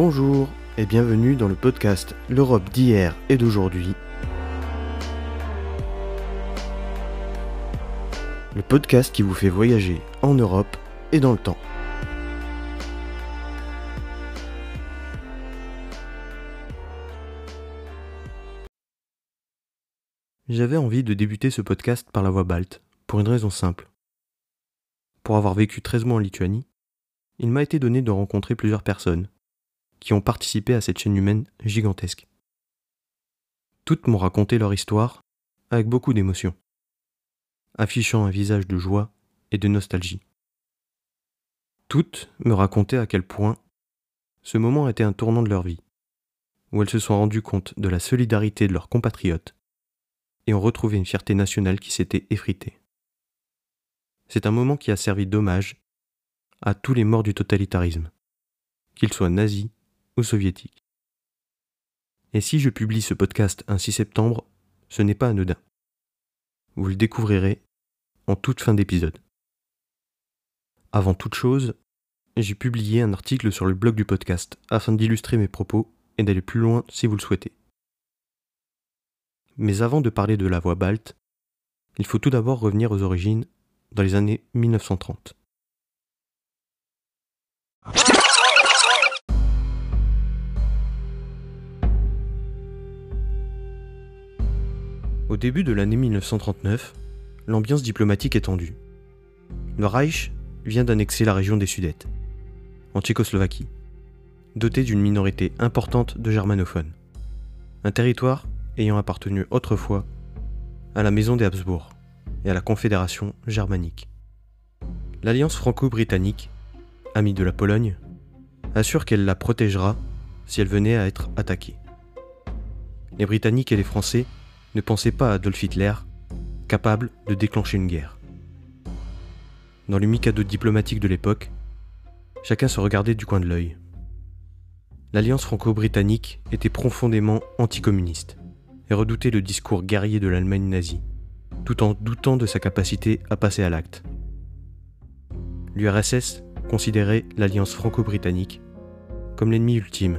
Bonjour et bienvenue dans le podcast L'Europe d'hier et d'aujourd'hui. Le podcast qui vous fait voyager en Europe et dans le temps. J'avais envie de débuter ce podcast par la voix balte, pour une raison simple. Pour avoir vécu 13 mois en Lituanie, il m'a été donné de rencontrer plusieurs personnes qui ont participé à cette chaîne humaine gigantesque. Toutes m'ont raconté leur histoire avec beaucoup d'émotion, affichant un visage de joie et de nostalgie. Toutes me racontaient à quel point ce moment était un tournant de leur vie, où elles se sont rendues compte de la solidarité de leurs compatriotes et ont retrouvé une fierté nationale qui s'était effritée. C'est un moment qui a servi d'hommage à tous les morts du totalitarisme, qu'ils soient nazis ou soviétiques. Et si je publie ce podcast un 6 septembre, ce n'est pas anodin. Vous le découvrirez en toute fin d'épisode. Avant toute chose, j'ai publié un article sur le blog du podcast afin d'illustrer mes propos et d'aller plus loin si vous le souhaitez. Mais avant de parler de la voie balte, il faut tout d'abord revenir aux origines dans les années 1930. Au début de l'année 1939, l'ambiance diplomatique est tendue. Le Reich vient d'annexer la région des Sudètes, en Tchécoslovaquie, dotée d'une minorité importante de germanophones. Un territoire ayant appartenu autrefois à la Maison des Habsbourg et à la Confédération germanique. L'alliance franco-britannique, amie de la Pologne, assure qu'elle la protégera si elle venait à être attaquée. Les Britanniques et les Français ne pensaient pas à Adolf Hitler, capable de déclencher une guerre. Dans le mikado diplomatique de l'époque, chacun se regardait du coin de l'œil. L'alliance franco-britannique était profondément anticommuniste et redoutait le discours guerrier de l'Allemagne nazie, tout en doutant de sa capacité à passer à l'acte. L'URSS considérait l'alliance franco-britannique comme l'ennemi ultime.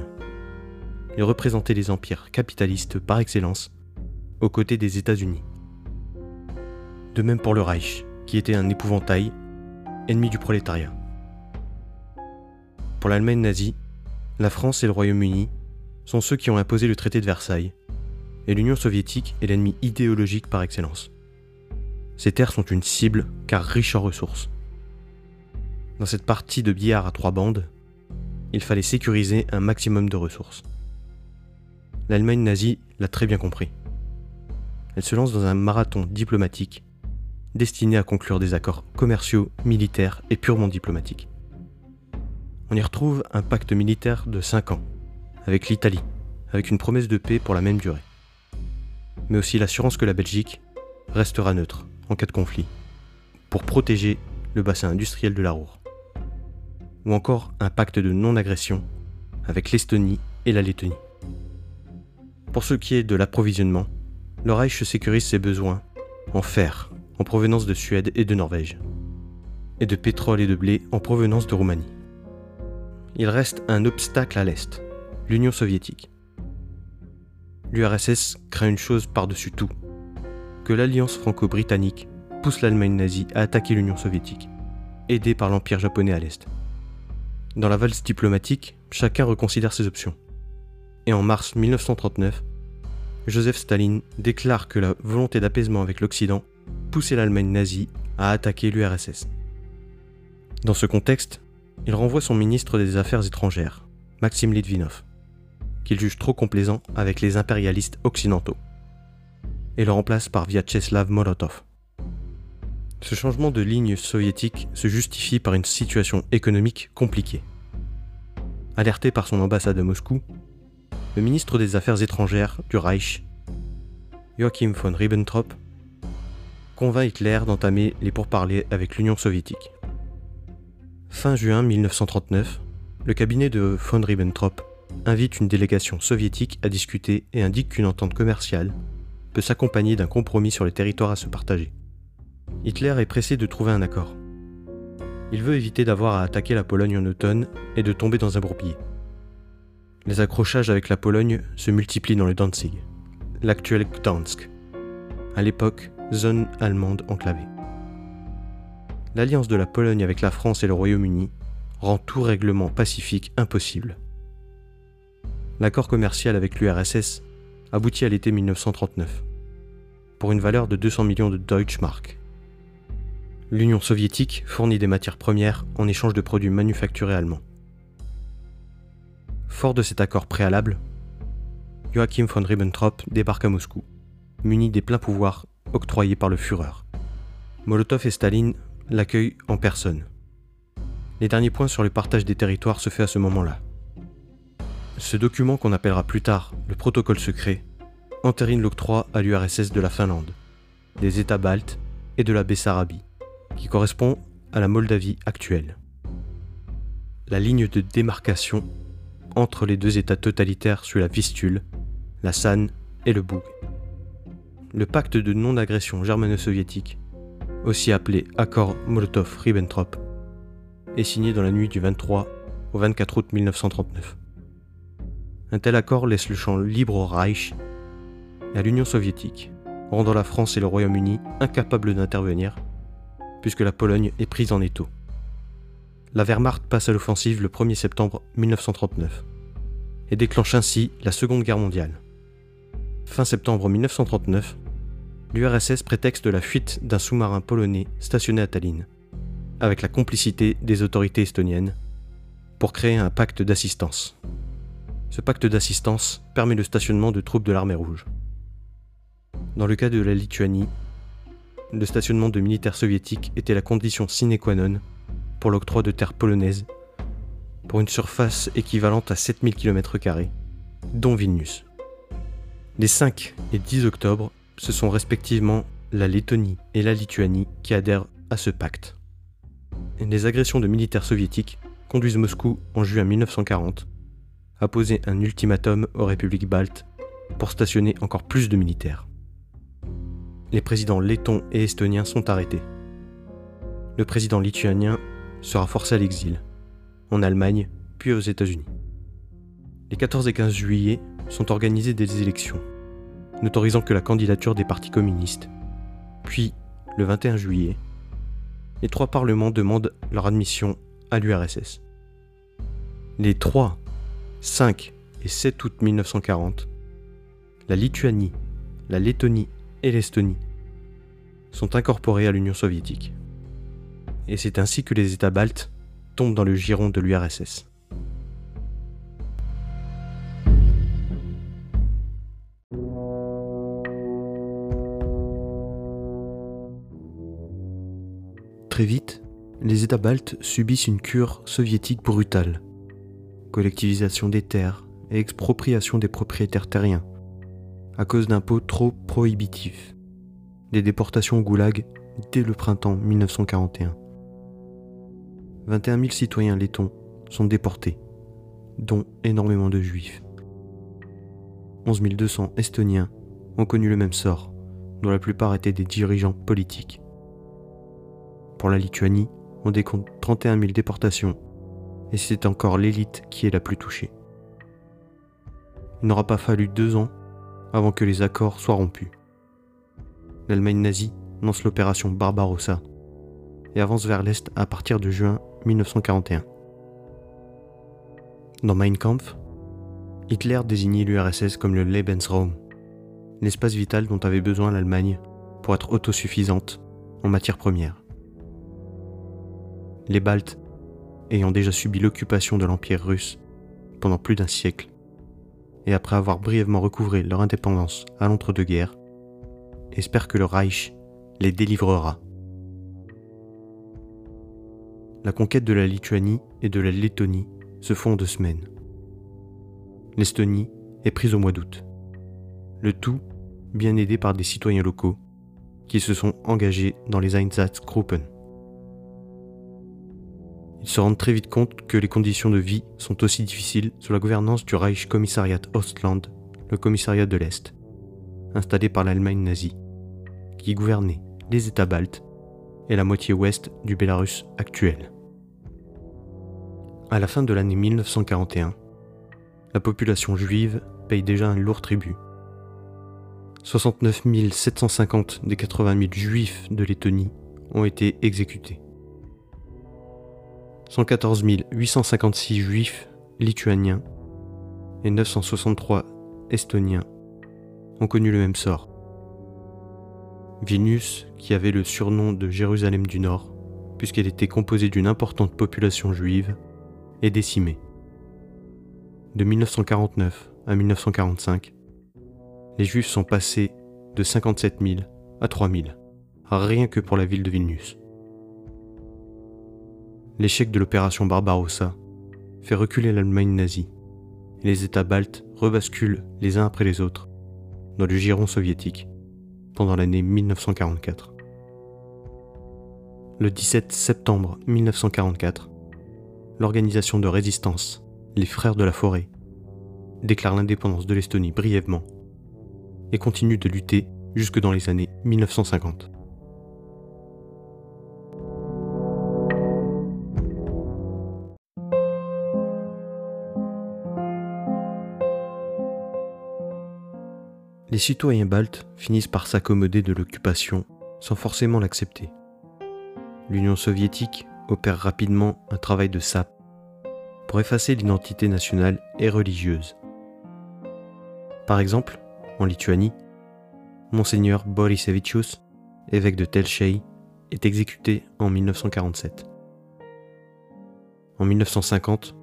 Il représentait les empires capitalistes par excellence, aux côtés des États-Unis. De même pour le Reich, qui était un épouvantail, ennemi du prolétariat. Pour l'Allemagne nazie, la France et le Royaume-Uni sont ceux qui ont imposé le traité de Versailles, et l'Union soviétique est l'ennemi idéologique par excellence. Ces terres sont une cible car riches en ressources. Dans cette partie de billard à trois bandes, il fallait sécuriser un maximum de ressources. L'Allemagne nazie l'a très bien compris. Elle se lance dans un marathon diplomatique destiné à conclure des accords commerciaux, militaires et purement diplomatiques. On y retrouve un pacte militaire de 5 ans avec l'Italie, avec une promesse de paix pour la même durée mais aussi l'assurance que la Belgique restera neutre en cas de conflit, pour protéger le bassin industriel de la Roure. Ou encore un pacte de non-agression avec l'Estonie et la Lettonie. Pour ce qui est de l'approvisionnement, le Reich sécurise ses besoins en fer en provenance de Suède et de Norvège, et de pétrole et de blé en provenance de Roumanie. Il reste un obstacle à l'Est, l'Union soviétique l'URSS craint une chose par-dessus tout, que l'alliance franco-britannique pousse l'Allemagne nazie à attaquer l'Union soviétique, aidée par l'Empire japonais à l'Est. Dans la valse diplomatique, chacun reconsidère ses options. Et en mars 1939, Joseph Staline déclare que la volonté d'apaisement avec l'Occident poussait l'Allemagne nazie à attaquer l'URSS. Dans ce contexte, il renvoie son ministre des Affaires étrangères, Maxime Litvinov, qu'il juge trop complaisant avec les impérialistes occidentaux, et le remplace par Vyacheslav Molotov. Ce changement de ligne soviétique se justifie par une situation économique compliquée. Alerté par son ambassade à Moscou, le ministre des Affaires étrangères du Reich, Joachim von Ribbentrop, convainc Hitler d'entamer les pourparlers avec l'Union soviétique. Fin juin 1939, le cabinet de von Ribbentrop invite une délégation soviétique à discuter et indique qu'une entente commerciale peut s'accompagner d'un compromis sur les territoires à se partager. Hitler est pressé de trouver un accord. Il veut éviter d'avoir à attaquer la Pologne en automne et de tomber dans un bourbier. Les accrochages avec la Pologne se multiplient dans le Danzig, l'actuel Gdansk, à l'époque zone allemande enclavée. L'alliance de la Pologne avec la France et le Royaume-Uni rend tout règlement pacifique impossible. L'accord commercial avec l'URSS aboutit à l'été 1939, pour une valeur de 200 millions de Deutschmark. L'Union soviétique fournit des matières premières en échange de produits manufacturés allemands. Fort de cet accord préalable, Joachim von Ribbentrop débarque à Moscou, muni des pleins pouvoirs octroyés par le Führer. Molotov et Staline l'accueillent en personne. Les derniers points sur le partage des territoires se fait à ce moment-là. Ce document qu'on appellera plus tard le protocole secret entérine l'octroi à l'URSS de la Finlande, des États baltes et de la Bessarabie, qui correspond à la Moldavie actuelle. La ligne de démarcation entre les deux États totalitaires sur la Vistule, la San et le Boug. Le pacte de non-agression germano-soviétique, aussi appelé accord Molotov-Ribbentrop, est signé dans la nuit du 23 au 24 août 1939. Un tel accord laisse le champ libre au Reich et à l'Union soviétique, rendant la France et le Royaume-Uni incapables d'intervenir, puisque la Pologne est prise en étau. La Wehrmacht passe à l'offensive le 1er septembre 1939 et déclenche ainsi la Seconde Guerre mondiale. Fin septembre 1939, l'URSS prétexte la fuite d'un sous-marin polonais stationné à Tallinn, avec la complicité des autorités estoniennes, pour créer un pacte d'assistance. Ce pacte d'assistance permet le stationnement de troupes de l'armée rouge. Dans le cas de la Lituanie, le stationnement de militaires soviétiques était la condition sine qua non pour l'octroi de terres polonaises pour une surface équivalente à 7000 km, dont Vilnius. Les 5 et 10 octobre, ce sont respectivement la Lettonie et la Lituanie qui adhèrent à ce pacte. Les agressions de militaires soviétiques conduisent Moscou en juin 1940 à poser un ultimatum aux républiques baltes pour stationner encore plus de militaires. Les présidents lettons et estoniens sont arrêtés. Le président lituanien sera forcé à l'exil, en Allemagne puis aux États-Unis. Les 14 et 15 juillet sont organisées des élections, n'autorisant que la candidature des partis communistes. Puis, le 21 juillet, les trois parlements demandent leur admission à l'URSS. Les 3, 5 et 7 août 1940, la Lituanie, la Lettonie et l'Estonie sont incorporés à l'Union soviétique. Et c'est ainsi que les États baltes tombent dans le giron de l'URSS. Très vite, les États baltes subissent une cure soviétique brutale. Collectivisation des terres et expropriation des propriétaires terriens, à cause d'impôts trop prohibitifs. Des déportations au goulag dès le printemps 1941. 21 000 citoyens lettons sont déportés, dont énormément de juifs. 11 200 estoniens ont connu le même sort, dont la plupart étaient des dirigeants politiques. Pour la Lituanie, on décompte 31 000 déportations, et c'est encore l'élite qui est la plus touchée. Il n'aura pas fallu deux ans avant que les accords soient rompus. L'Allemagne nazie lance l'opération Barbarossa et avance vers l'Est à partir de juin 1941. Dans Mein Kampf, Hitler désignait l'URSS comme le Lebensraum, l'espace vital dont avait besoin l'Allemagne pour être autosuffisante en matières premières. Les Baltes, ayant déjà subi l'occupation de l'Empire russe pendant plus d'un siècle, et après avoir brièvement recouvré leur indépendance à l'entre-deux-guerres, espèrent que le Reich les délivrera. La conquête de la Lituanie et de la Lettonie se font en deux semaines. L'Estonie est prise au mois d'août. Le tout bien aidé par des citoyens locaux qui se sont engagés dans les Einsatzgruppen. Ils se rendent très vite compte que les conditions de vie sont aussi difficiles sous la gouvernance du Reich Kommissariat Ostland, le commissariat de l'Est, installé par l'Allemagne nazie, qui gouvernait les États baltes et la moitié ouest du Bélarus actuel. À la fin de l'année 1941, la population juive paye déjà un lourd tribut. 69 750 des 80 000 juifs de Lettonie ont été exécutés. 114 856 juifs lituaniens et 963 estoniens ont connu le même sort. Vilnius, qui avait le surnom de Jérusalem du Nord, puisqu'elle était composée d'une importante population juive, est décimée. De 1949 à 1945, les Juifs sont passés de 57 000 à 3 000, rien que pour la ville de Vilnius. L'échec de l'opération Barbarossa fait reculer l'Allemagne nazie, et les États baltes rebasculent les uns après les autres dans le giron soviétique pendant l'année 1944. Le 17 septembre 1944, l'organisation de résistance, les Frères de la Forêt, déclare l'indépendance de l'Estonie brièvement et continue de lutter jusque dans les années 1950. Les citoyens baltes finissent par s'accommoder de l'occupation sans forcément l'accepter. L'Union soviétique opère rapidement un travail de sape pour effacer l'identité nationale et religieuse. Par exemple, en Lituanie, Monseigneur Borisevičius, évêque de Telšiai, est exécuté en 1947. En 1950,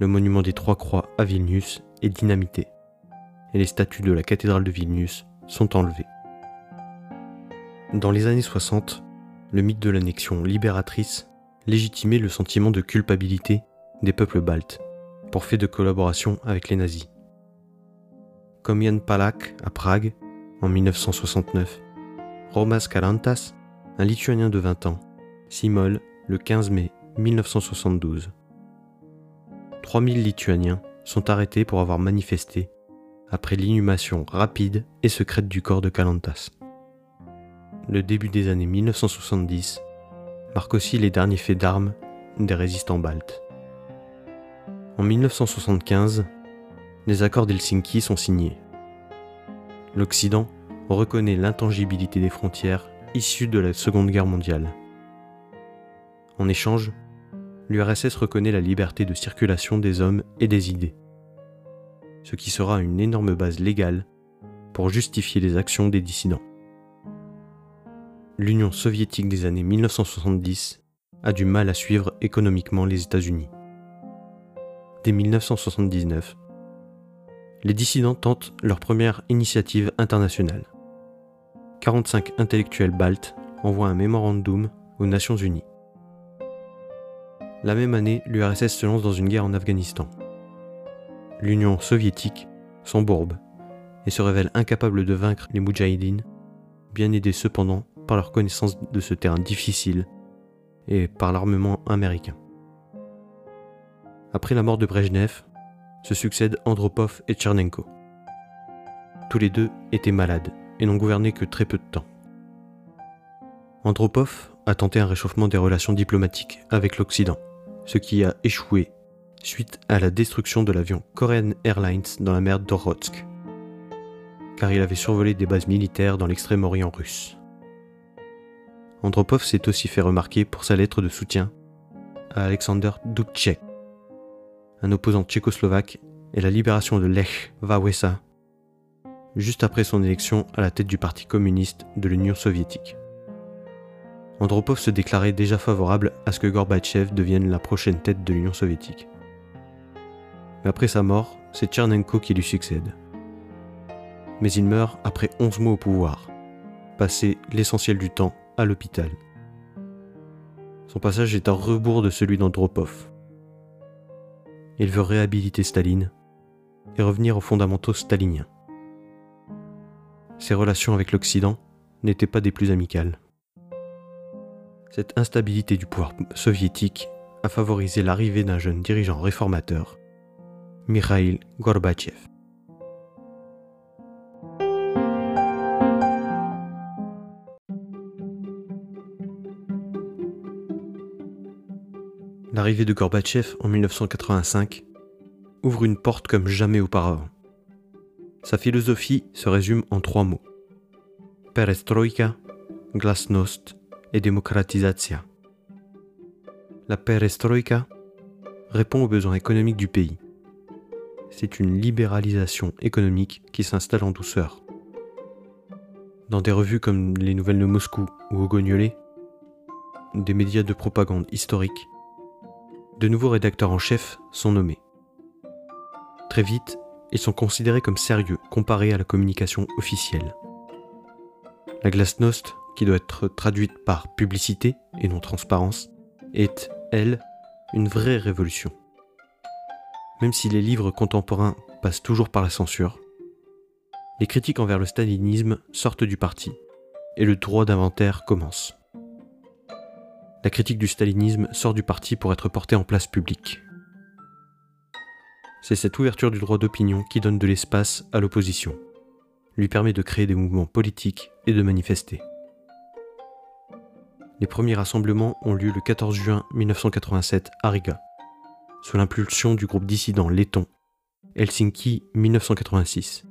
le monument des Trois Croix à Vilnius est dynamité et les statues de la cathédrale de Vilnius sont enlevées. Dans les années 60, le mythe de l'annexion libératrice légitimait le sentiment de culpabilité des peuples baltes pour fait de collaboration avec les nazis. Comme Jan Palak à Prague en 1969, Romas Kalantas, un lituanien de 20 ans, s'immole le 15 mai 1972. 3000 Lituaniens sont arrêtés pour avoir manifesté après l'inhumation rapide et secrète du corps de Kalantas. Le début des années 1970 marque aussi les derniers faits d'armes des résistants baltes. En 1975, les accords d'Helsinki sont signés. L'Occident reconnaît l'intangibilité des frontières issues de la Seconde Guerre mondiale. En échange, l'URSS reconnaît la liberté de circulation des hommes et des idées ce qui sera une énorme base légale pour justifier les actions des dissidents. L'Union soviétique des années 1970 a du mal à suivre économiquement les États-Unis. Dès 1979, les dissidents tentent leur première initiative internationale. 45 intellectuels baltes envoient un mémorandum aux Nations Unies. La même année, l'URSS se lance dans une guerre en Afghanistan l'Union soviétique s'embourbe et se révèle incapable de vaincre les Moudjahidines, bien aidés cependant par leur connaissance de ce terrain difficile et par l'armement américain. Après la mort de Brejnev, se succèdent Andropov et Tchernenko. Tous les deux étaient malades et n'ont gouverné que très peu de temps. Andropov a tenté un réchauffement des relations diplomatiques avec l'Occident, ce qui a échoué suite à la destruction de l'avion Korean Airlines dans la mer d'Orotsk, car il avait survolé des bases militaires dans l'extrême-orient russe. Andropov s'est aussi fait remarquer pour sa lettre de soutien à Alexander Dubček, un opposant tchécoslovaque, et la libération de Lech Wałęsa, juste après son élection à la tête du Parti communiste de l'Union soviétique. Andropov se déclarait déjà favorable à ce que Gorbatchev devienne la prochaine tête de l'Union soviétique mais après sa mort, c'est Tchernenko qui lui succède. Mais il meurt après 11 mois au pouvoir, passé l'essentiel du temps à l'hôpital. Son passage est à rebours de celui d'Andropov. Il veut réhabiliter Staline et revenir aux fondamentaux staliniens. Ses relations avec l'Occident n'étaient pas des plus amicales. Cette instabilité du pouvoir soviétique a favorisé l'arrivée d'un jeune dirigeant réformateur Mikhail Gorbatchev. L'arrivée de Gorbatchev en 1985 ouvre une porte comme jamais auparavant. Sa philosophie se résume en trois mots. Perestroika, glasnost et démocratisation. La perestroika répond aux besoins économiques du pays. C'est une libéralisation économique qui s'installe en douceur. Dans des revues comme Les Nouvelles de Moscou ou Ogognolet, des médias de propagande historique, de nouveaux rédacteurs en chef sont nommés. Très vite, ils sont considérés comme sérieux comparés à la communication officielle. La glasnost, qui doit être traduite par publicité et non transparence, est, elle, une vraie révolution. Même si les livres contemporains passent toujours par la censure, les critiques envers le stalinisme sortent du parti et le droit d'inventaire commence. La critique du stalinisme sort du parti pour être portée en place publique. C'est cette ouverture du droit d'opinion qui donne de l'espace à l'opposition, lui permet de créer des mouvements politiques et de manifester. Les premiers rassemblements ont lieu le 14 juin 1987 à Riga, sous l'impulsion du groupe dissident letton Helsinki 1986,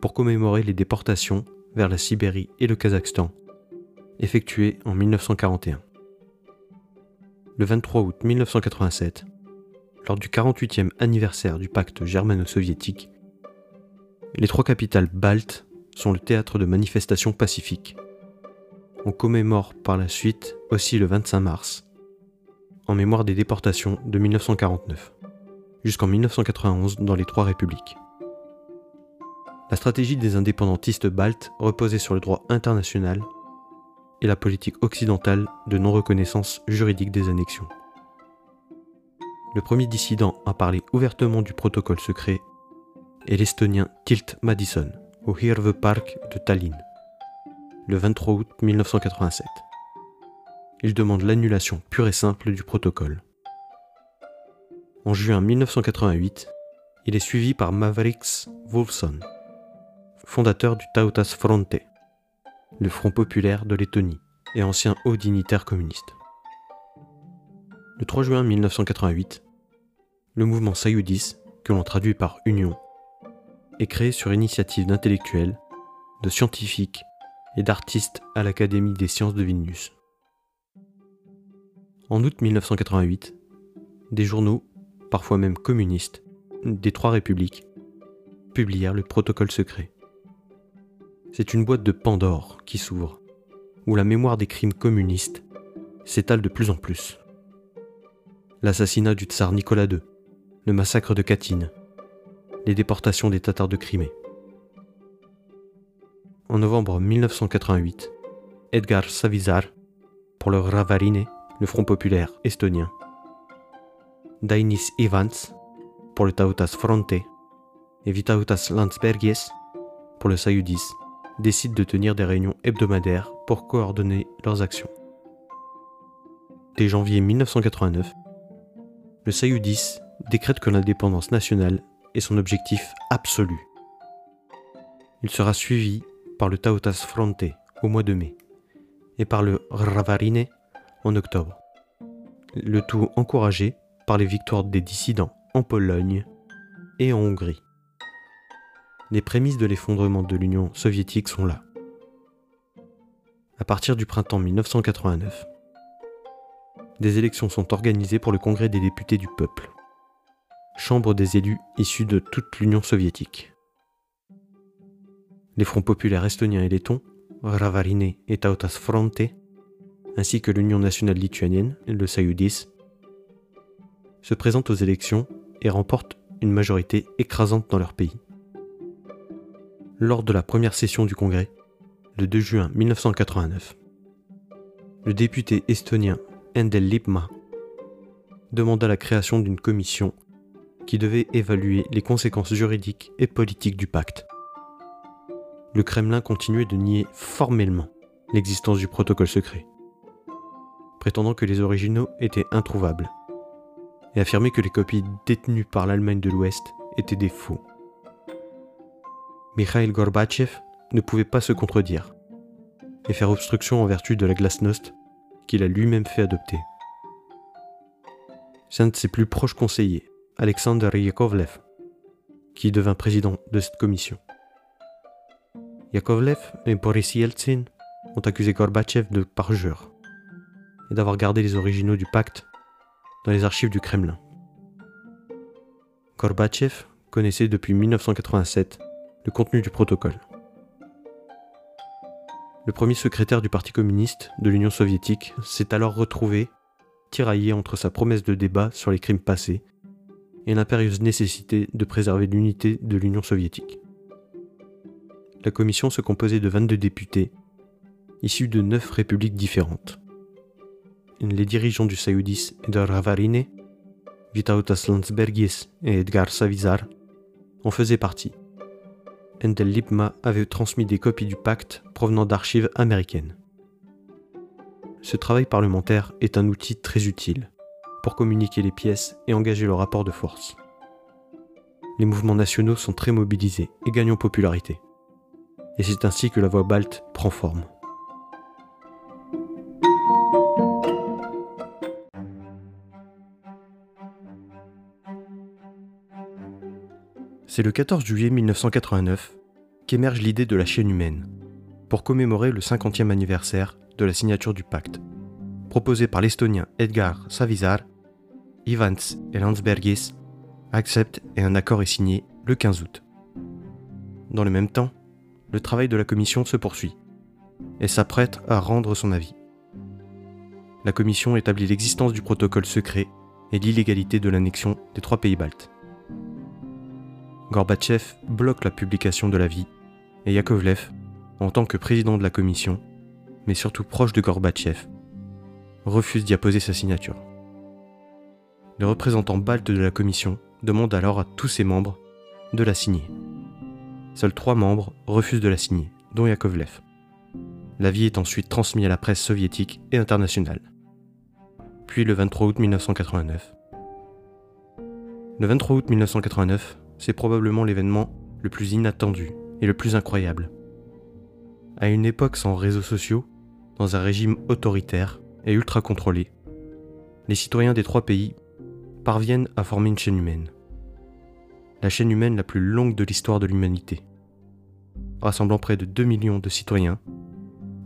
pour commémorer les déportations vers la Sibérie et le Kazakhstan, effectuées en 1941. Le 23 août 1987, lors du 48e anniversaire du pacte germano-soviétique, les trois capitales baltes sont le théâtre de manifestations pacifiques. On commémore par la suite aussi le 25 mars, en mémoire des déportations de 1949, jusqu'en 1991 dans les trois républiques. La stratégie des indépendantistes baltes reposait sur le droit international et la politique occidentale de non-reconnaissance juridique des annexions. Le premier dissident à parler ouvertement du protocole secret est l'estonien Tilt Madison au Hirve Park de Tallinn, le 23 août 1987. Il demande l'annulation pure et simple du protocole. En juin 1988, il est suivi par Mavericks Wolfson, fondateur du Tautas Fronte, le Front populaire de Lettonie et ancien haut dignitaire communiste. Le 3 juin 1988, le mouvement Sayudis, que l'on traduit par Union, est créé sur initiative d'intellectuels, de scientifiques et d'artistes à l'Académie des sciences de Vilnius. En août 1988, des journaux, parfois même communistes, des trois républiques, publièrent le protocole secret. C'est une boîte de Pandore qui s'ouvre, où la mémoire des crimes communistes s'étale de plus en plus. L'assassinat du tsar Nicolas II, le massacre de Katyn, les déportations des Tatars de Crimée. En novembre 1988, Edgar Savizar, pour le Ravarine, le Front populaire estonien. Dainis Evans, pour le Tautas Fronte, et Vitautas Landsbergis, pour le Sayudis, décident de tenir des réunions hebdomadaires pour coordonner leurs actions. Dès janvier 1989, le Sayudis décrète que l'indépendance nationale est son objectif absolu. Il sera suivi par le Tautas Fronte au mois de mai et par le Ravarine en octobre. Le tout encouragé par les victoires des dissidents en Pologne et en Hongrie. Les prémices de l'effondrement de l'Union soviétique sont là. À partir du printemps 1989, des élections sont organisées pour le Congrès des députés du peuple chambre des élus issus de toute l'Union soviétique. Les fronts populaires estoniens et lettons, Ravarine et Tautas Fronte, ainsi que l'Union nationale lituanienne, le Sayudis, se présentent aux élections et remportent une majorité écrasante dans leur pays. Lors de la première session du Congrès, le 2 juin 1989, le député estonien Endel Lipma demanda la création d'une commission qui devait évaluer les conséquences juridiques et politiques du pacte. Le Kremlin continuait de nier formellement l'existence du protocole secret, prétendant que les originaux étaient introuvables, et affirmait que les copies détenues par l'Allemagne de l'Ouest étaient des faux. Mikhail Gorbatchev ne pouvait pas se contredire et faire obstruction en vertu de la glasnost qu'il a lui-même fait adopter. C'est un de ses plus proches conseillers, Alexander Yakovlev, qui devint président de cette commission. Yakovlev et Boris Yeltsin ont accusé Gorbatchev de parjure et d'avoir gardé les originaux du pacte dans les archives du Kremlin. Gorbatchev connaissait depuis 1987 le contenu du protocole. Le premier secrétaire du Parti communiste de l'Union soviétique s'est alors retrouvé tiraillé entre sa promesse de débat sur les crimes passés et l'impérieuse nécessité de préserver l'unité de l'Union soviétique. La commission se composait de 22 députés, issus de 9 républiques différentes. Les dirigeants du Saoudis Edouard Havarine, Vitautas Landsbergis et Edgar Savizar en faisaient partie. Endel Lipma avait transmis des copies du pacte provenant d'archives américaines. Ce travail parlementaire est un outil très utile pour communiquer les pièces et engager le rapport de force. Les mouvements nationaux sont très mobilisés et gagnent en popularité. Et c'est ainsi que la voix balte prend forme. C'est le 14 juillet 1989 qu'émerge l'idée de la chaîne humaine, pour commémorer le 50e anniversaire de la signature du pacte, proposé par l'Estonien Edgar Savizar, Ivans et Landsbergis, acceptent et un accord est signé le 15 août. Dans le même temps, le travail de la commission se poursuit et s'apprête à rendre son avis. La commission établit l'existence du protocole secret et l'illégalité de l'annexion des trois pays baltes. Gorbatchev bloque la publication de l'avis et Yakovlev, en tant que président de la commission, mais surtout proche de Gorbatchev, refuse d'y apposer sa signature. Les représentants baltes de la commission demandent alors à tous ses membres de la signer. Seuls trois membres refusent de la signer, dont Yakovlev. L'avis est ensuite transmis à la presse soviétique et internationale. Puis le 23 août 1989. Le 23 août 1989, c'est probablement l'événement le plus inattendu et le plus incroyable. À une époque sans réseaux sociaux, dans un régime autoritaire et ultra contrôlé, les citoyens des trois pays parviennent à former une chaîne humaine. La chaîne humaine la plus longue de l'histoire de l'humanité, rassemblant près de 2 millions de citoyens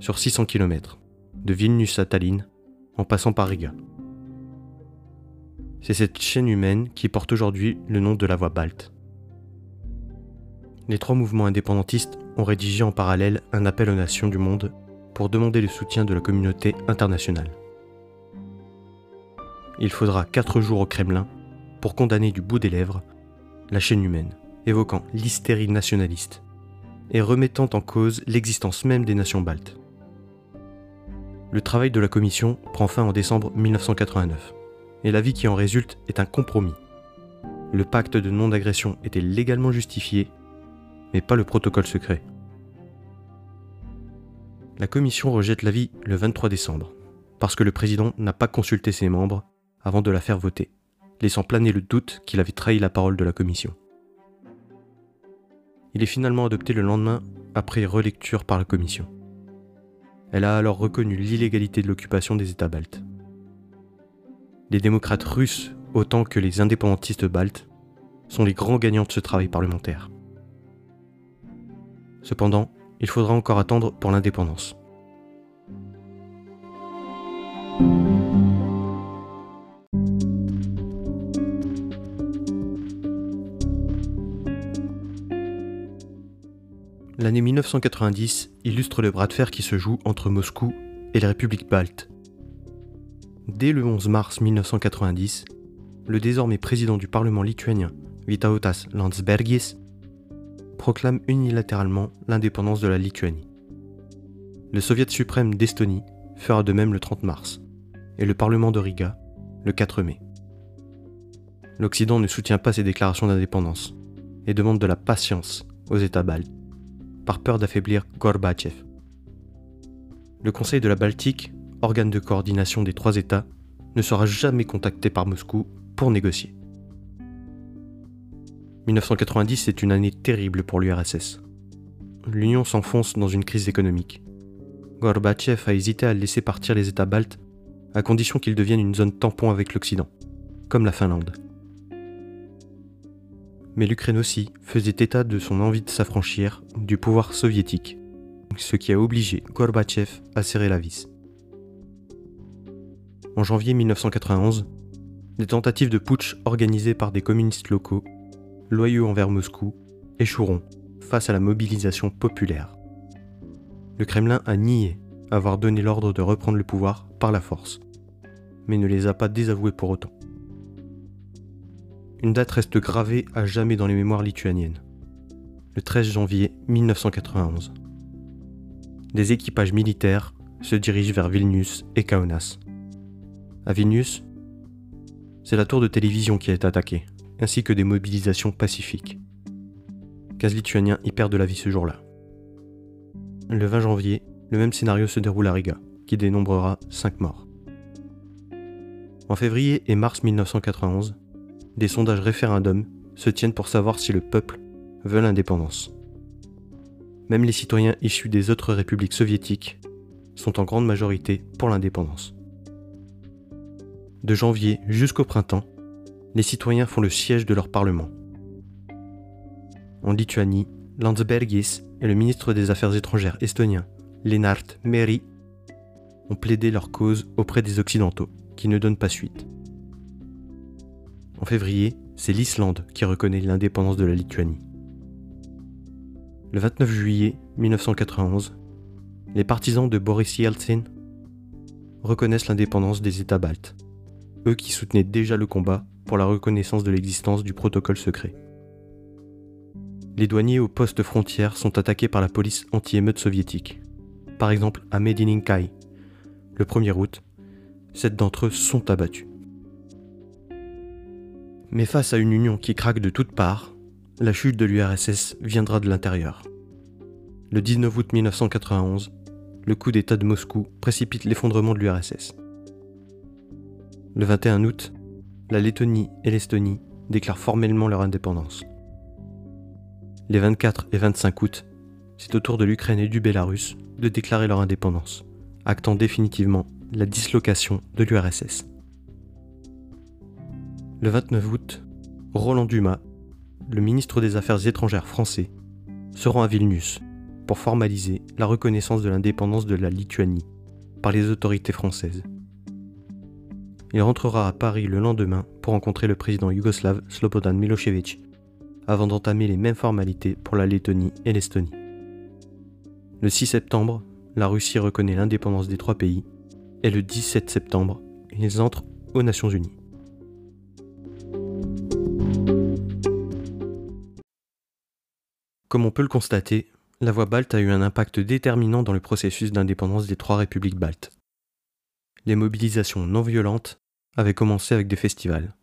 sur 600 km, de Vilnius à Tallinn, en passant par Riga. C'est cette chaîne humaine qui porte aujourd'hui le nom de la voie balte. Les trois mouvements indépendantistes ont rédigé en parallèle un appel aux nations du monde pour demander le soutien de la communauté internationale. Il faudra quatre jours au Kremlin pour condamner du bout des lèvres la chaîne humaine, évoquant l'hystérie nationaliste et remettant en cause l'existence même des nations baltes. Le travail de la commission prend fin en décembre 1989, et l'avis qui en résulte est un compromis. Le pacte de non-agression était légalement justifié, mais pas le protocole secret. La commission rejette l'avis le 23 décembre, parce que le président n'a pas consulté ses membres avant de la faire voter, laissant planer le doute qu'il avait trahi la parole de la commission. Il est finalement adopté le lendemain après relecture par la commission. Elle a alors reconnu l'illégalité de l'occupation des États baltes. Les démocrates russes, autant que les indépendantistes baltes, sont les grands gagnants de ce travail parlementaire. Cependant, il faudra encore attendre pour l'indépendance. L'année 1990 illustre le bras de fer qui se joue entre Moscou et les républiques baltes. Dès le 11 mars 1990, le désormais président du Parlement lituanien, Vitautas Landsbergis, proclame unilatéralement l'indépendance de la Lituanie. Le Soviet suprême d'Estonie fera de même le 30 mars, et le Parlement de Riga le 4 mai. L'Occident ne soutient pas ces déclarations d'indépendance et demande de la patience aux États baltes, par peur d'affaiblir Gorbatchev. Le Conseil de la Baltique, organe de coordination des trois États, ne sera jamais contacté par Moscou pour négocier. 1990 est une année terrible pour l'URSS. L'Union s'enfonce dans une crise économique. Gorbatchev a hésité à laisser partir les États baltes à condition qu'ils deviennent une zone tampon avec l'Occident, comme la Finlande. Mais l'Ukraine aussi faisait état de son envie de s'affranchir du pouvoir soviétique, ce qui a obligé Gorbatchev à serrer la vis. En janvier 1991, des tentatives de putsch organisées par des communistes locaux, loyaux envers Moscou, échoueront face à la mobilisation populaire. Le Kremlin a nié avoir donné l'ordre de reprendre le pouvoir par la force, mais ne les a pas désavoués pour autant. Une date reste gravée à jamais dans les mémoires lituaniennes. Le 13 janvier 1991. Des équipages militaires se dirigent vers Vilnius et Kaunas. À Vilnius, c'est la tour de télévision qui est attaquée, ainsi que des mobilisations pacifiques. 15 Lituaniens y perdent la vie ce jour-là. Le 20 janvier, le même scénario se déroule à Riga, qui dénombrera 5 morts. En février et mars 1991, des sondages référendums se tiennent pour savoir si le peuple veut l'indépendance. Même les citoyens issus des autres républiques soviétiques sont en grande majorité pour l'indépendance. De janvier jusqu'au printemps, les citoyens font le siège de leur parlement. En Lituanie, Landsbergis et le ministre des Affaires étrangères estonien, Lennart Meri, ont plaidé leur cause auprès des Occidentaux, qui ne donnent pas suite. En février, c'est l'Islande qui reconnaît l'indépendance de la Lituanie. Le 29 juillet 1991, les partisans de Boris Yeltsin reconnaissent l'indépendance des États baltes eux qui soutenaient déjà le combat pour la reconnaissance de l'existence du protocole secret. Les douaniers aux postes frontières sont attaqués par la police anti-émeute soviétique. Par exemple, à Medininkai, le 1er août, sept d'entre eux sont abattus. Mais face à une union qui craque de toutes parts, la chute de l'URSS viendra de l'intérieur. Le 19 août 1991, le coup d'État de Moscou précipite l'effondrement de l'URSS. Le 21 août, la Lettonie et l'Estonie déclarent formellement leur indépendance. Les 24 et 25 août, c'est au tour de l'Ukraine et du Bélarus de déclarer leur indépendance, actant définitivement la dislocation de l'URSS. Le 29 août, Roland Dumas, le ministre des Affaires étrangères français, se rend à Vilnius pour formaliser la reconnaissance de l'indépendance de la Lituanie par les autorités françaises. Il rentrera à Paris le lendemain pour rencontrer le président yougoslave Slobodan Milosevic, avant d'entamer les mêmes formalités pour la Lettonie et l'Estonie. Le 6 septembre, la Russie reconnaît l'indépendance des trois pays, et le 17 septembre, ils entrent aux Nations Unies. Comme on peut le constater, la voie balte a eu un impact déterminant dans le processus d'indépendance des trois républiques baltes. Les mobilisations non violentes avait commencé avec des festivals.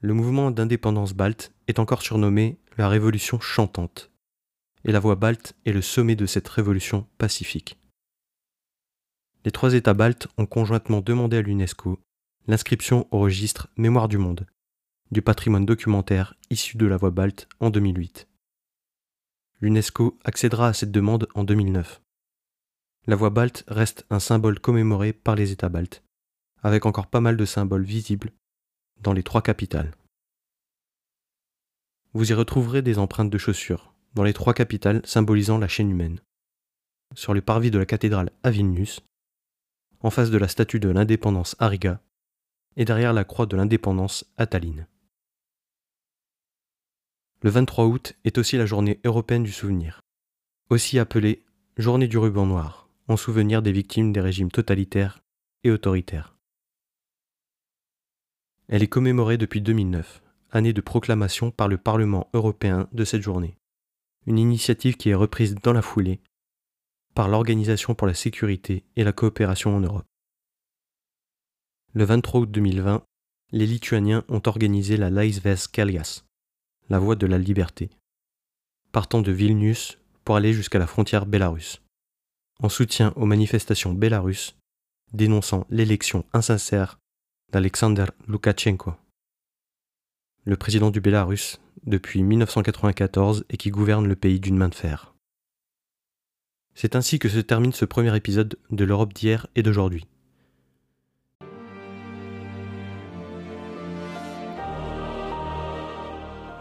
Le mouvement d'indépendance balte est encore surnommé la Révolution chantante, et la voie balte est le sommet de cette révolution pacifique. Les trois États baltes ont conjointement demandé à l'UNESCO l'inscription au registre Mémoire du monde du patrimoine documentaire issu de la voie balte en 2008. L'UNESCO accédera à cette demande en 2009. La voie balte reste un symbole commémoré par les États baltes avec encore pas mal de symboles visibles dans les trois capitales. Vous y retrouverez des empreintes de chaussures dans les trois capitales symbolisant la chaîne humaine. Sur le parvis de la cathédrale à Vilnius, en face de la statue de l'indépendance à et derrière la croix de l'indépendance à. Le 23 août est aussi la journée européenne du souvenir, aussi appelée Journée du ruban noir, en souvenir des victimes des régimes totalitaires et autoritaires. Elle est commémorée depuis 2009, année de proclamation par le Parlement européen de cette journée. Une initiative qui est reprise dans la foulée par l'Organisation pour la sécurité et la coopération en Europe. Le 23 août 2020, les Lituaniens ont organisé la Laisvės Kelias, la voie de la liberté, partant de Vilnius pour aller jusqu'à la frontière bélarusse, en soutien aux manifestations bélarusses dénonçant l'élection insincère d'Alexander Loukachenko, le président du Bélarus depuis 1994 et qui gouverne le pays d'une main de fer. C'est ainsi que se termine ce premier épisode de l'Europe d'hier et d'aujourd'hui.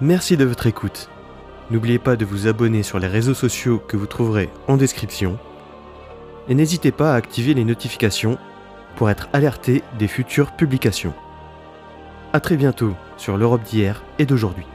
Merci de votre écoute. N'oubliez pas de vous abonner sur les réseaux sociaux que vous trouverez en description. Et n'hésitez pas à activer les notifications pour être alerté des futures publications. A très bientôt sur l'Europe d'hier et d'aujourd'hui.